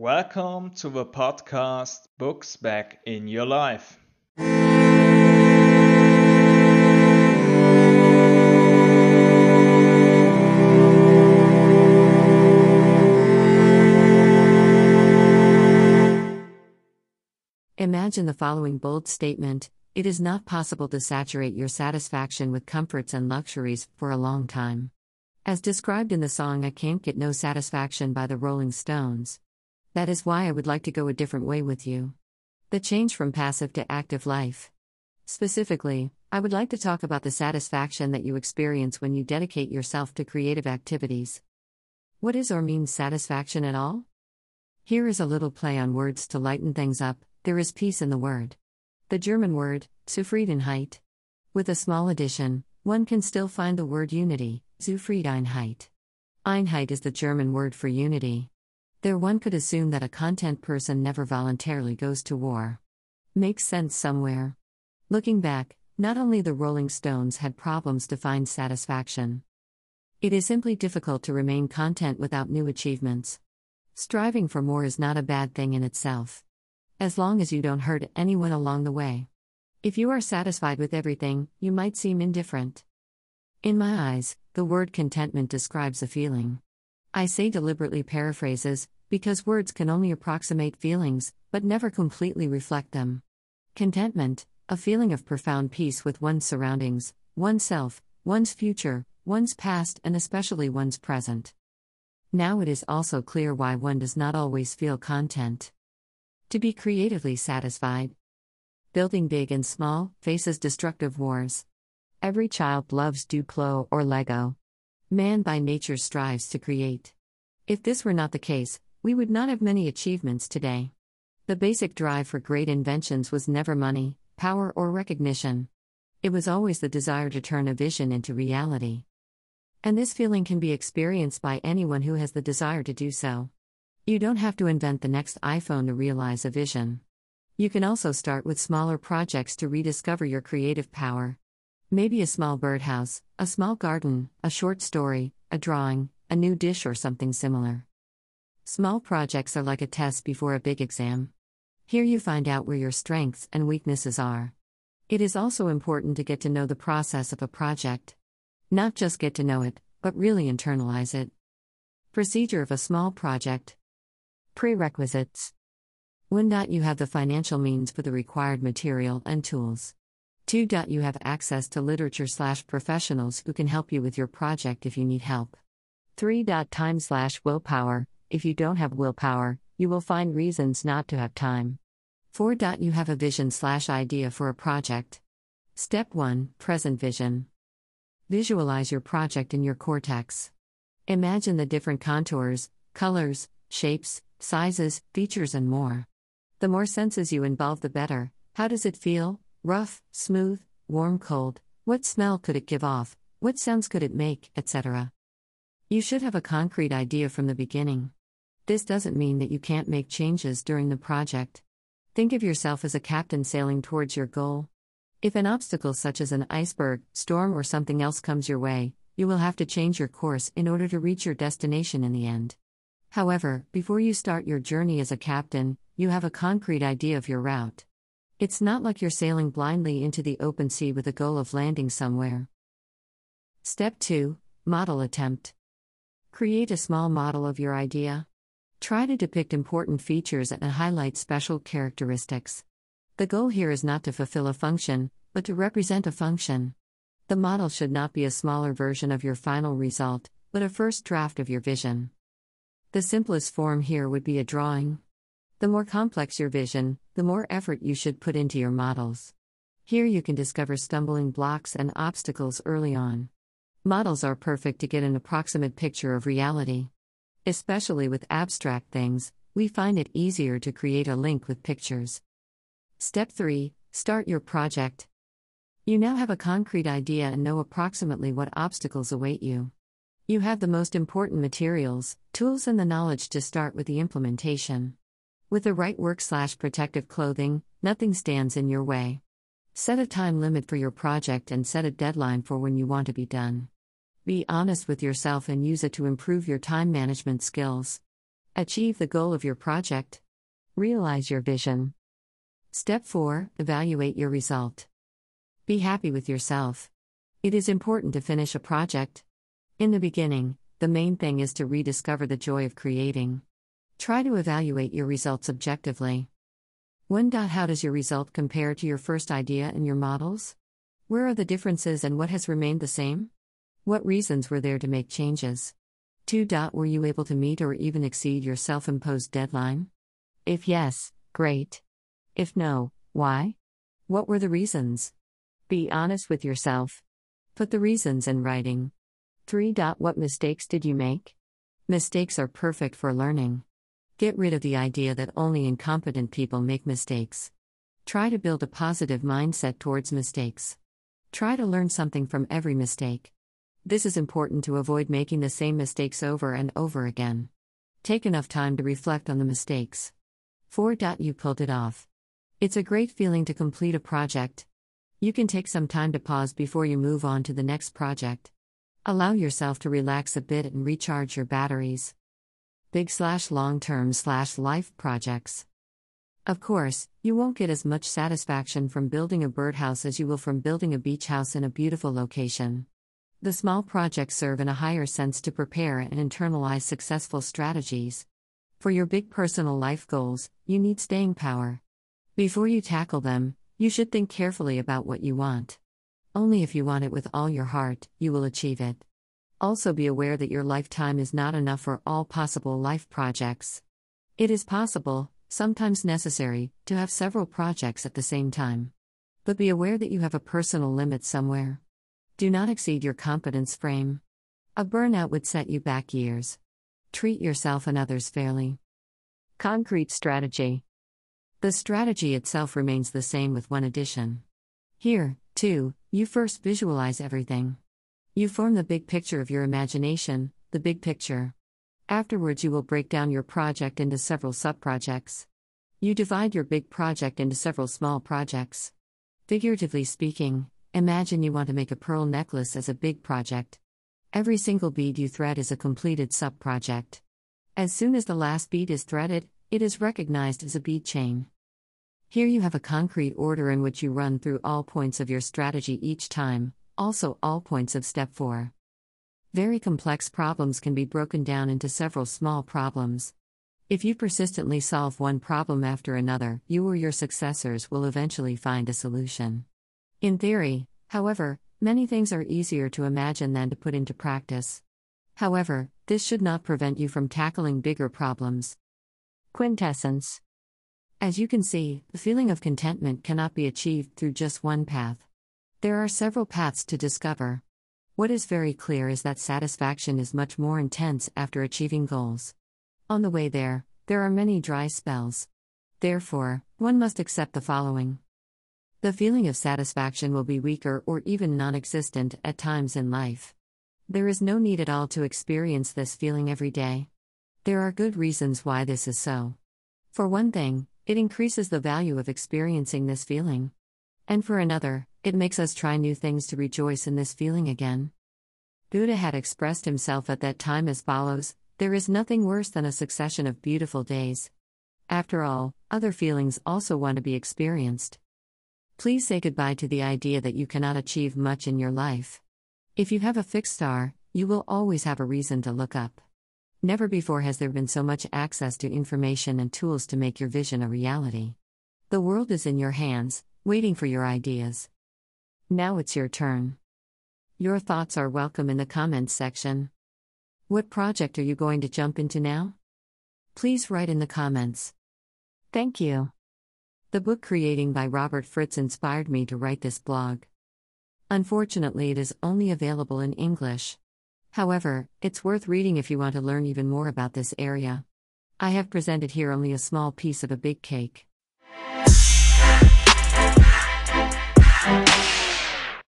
Welcome to the podcast Books Back in Your Life. Imagine the following bold statement It is not possible to saturate your satisfaction with comforts and luxuries for a long time. As described in the song I Can't Get No Satisfaction by the Rolling Stones. That is why I would like to go a different way with you. The change from passive to active life. Specifically, I would like to talk about the satisfaction that you experience when you dedicate yourself to creative activities. What is or means satisfaction at all? Here is a little play on words to lighten things up there is peace in the word. The German word, Zufriedenheit. With a small addition, one can still find the word unity, Zufriedenheit. Einheit is the German word for unity. There one could assume that a content person never voluntarily goes to war. Makes sense somewhere. Looking back, not only the Rolling Stones had problems to find satisfaction. It is simply difficult to remain content without new achievements. Striving for more is not a bad thing in itself. As long as you don't hurt anyone along the way. If you are satisfied with everything, you might seem indifferent. In my eyes, the word contentment describes a feeling. I say deliberately paraphrases, because words can only approximate feelings, but never completely reflect them. Contentment, a feeling of profound peace with one's surroundings, oneself, one's future, one's past, and especially one's present. Now it is also clear why one does not always feel content. To be creatively satisfied. Building big and small faces destructive wars. Every child loves Duplo or Lego. Man by nature strives to create. If this were not the case, we would not have many achievements today. The basic drive for great inventions was never money, power, or recognition. It was always the desire to turn a vision into reality. And this feeling can be experienced by anyone who has the desire to do so. You don't have to invent the next iPhone to realize a vision. You can also start with smaller projects to rediscover your creative power. Maybe a small birdhouse, a small garden, a short story, a drawing, a new dish, or something similar. Small projects are like a test before a big exam. Here you find out where your strengths and weaknesses are. It is also important to get to know the process of a project. Not just get to know it, but really internalize it. Procedure of a small project. Prerequisites 1. You have the financial means for the required material and tools. 2. You have access to literature slash professionals who can help you with your project if you need help. 3. Time slash willpower. If you don't have willpower, you will find reasons not to have time. 4. You have a vision slash idea for a project. Step 1 Present Vision. Visualize your project in your cortex. Imagine the different contours, colors, shapes, sizes, features, and more. The more senses you involve, the better. How does it feel? rough, smooth, warm, cold, what smell could it give off, what sounds could it make, etc. You should have a concrete idea from the beginning. This doesn't mean that you can't make changes during the project. Think of yourself as a captain sailing towards your goal. If an obstacle such as an iceberg, storm, or something else comes your way, you will have to change your course in order to reach your destination in the end. However, before you start your journey as a captain, you have a concrete idea of your route. It's not like you're sailing blindly into the open sea with a goal of landing somewhere. Step 2 Model Attempt. Create a small model of your idea. Try to depict important features and highlight special characteristics. The goal here is not to fulfill a function, but to represent a function. The model should not be a smaller version of your final result, but a first draft of your vision. The simplest form here would be a drawing. The more complex your vision, the more effort you should put into your models. Here you can discover stumbling blocks and obstacles early on. Models are perfect to get an approximate picture of reality. Especially with abstract things, we find it easier to create a link with pictures. Step 3 Start your project. You now have a concrete idea and know approximately what obstacles await you. You have the most important materials, tools, and the knowledge to start with the implementation. With the right work slash protective clothing, nothing stands in your way. Set a time limit for your project and set a deadline for when you want to be done. Be honest with yourself and use it to improve your time management skills. Achieve the goal of your project. Realize your vision. Step 4 Evaluate your result. Be happy with yourself. It is important to finish a project. In the beginning, the main thing is to rediscover the joy of creating. Try to evaluate your results objectively. 1. How does your result compare to your first idea and your models? Where are the differences and what has remained the same? What reasons were there to make changes? 2. Were you able to meet or even exceed your self imposed deadline? If yes, great. If no, why? What were the reasons? Be honest with yourself. Put the reasons in writing. 3. What mistakes did you make? Mistakes are perfect for learning. Get rid of the idea that only incompetent people make mistakes. Try to build a positive mindset towards mistakes. Try to learn something from every mistake. This is important to avoid making the same mistakes over and over again. Take enough time to reflect on the mistakes. 4. You pulled it off. It's a great feeling to complete a project. You can take some time to pause before you move on to the next project. Allow yourself to relax a bit and recharge your batteries big slash long term slash life projects. Of course, you won't get as much satisfaction from building a birdhouse as you will from building a beach house in a beautiful location. The small projects serve in a higher sense to prepare and internalize successful strategies. For your big personal life goals, you need staying power. Before you tackle them, you should think carefully about what you want. Only if you want it with all your heart, you will achieve it. Also, be aware that your lifetime is not enough for all possible life projects. It is possible, sometimes necessary, to have several projects at the same time. But be aware that you have a personal limit somewhere. Do not exceed your competence frame. A burnout would set you back years. Treat yourself and others fairly. Concrete strategy. The strategy itself remains the same with one addition. Here, too, you first visualize everything. You form the big picture of your imagination, the big picture. Afterwards, you will break down your project into several subprojects. You divide your big project into several small projects. Figuratively speaking, imagine you want to make a pearl necklace as a big project. Every single bead you thread is a completed sub project. As soon as the last bead is threaded, it is recognized as a bead chain. Here you have a concrete order in which you run through all points of your strategy each time, also all points of step 4. Very complex problems can be broken down into several small problems. If you persistently solve one problem after another, you or your successors will eventually find a solution. In theory, however, many things are easier to imagine than to put into practice. However, this should not prevent you from tackling bigger problems. Quintessence As you can see, the feeling of contentment cannot be achieved through just one path. There are several paths to discover. What is very clear is that satisfaction is much more intense after achieving goals. On the way there, there are many dry spells. Therefore, one must accept the following. The feeling of satisfaction will be weaker or even non existent at times in life. There is no need at all to experience this feeling every day. There are good reasons why this is so. For one thing, it increases the value of experiencing this feeling. And for another, it makes us try new things to rejoice in this feeling again. Buddha had expressed himself at that time as follows There is nothing worse than a succession of beautiful days. After all, other feelings also want to be experienced. Please say goodbye to the idea that you cannot achieve much in your life. If you have a fixed star, you will always have a reason to look up. Never before has there been so much access to information and tools to make your vision a reality. The world is in your hands, waiting for your ideas. Now it's your turn. Your thoughts are welcome in the comments section. What project are you going to jump into now? Please write in the comments. Thank you. The book Creating by Robert Fritz inspired me to write this blog. Unfortunately, it is only available in English. However, it's worth reading if you want to learn even more about this area. I have presented here only a small piece of a big cake.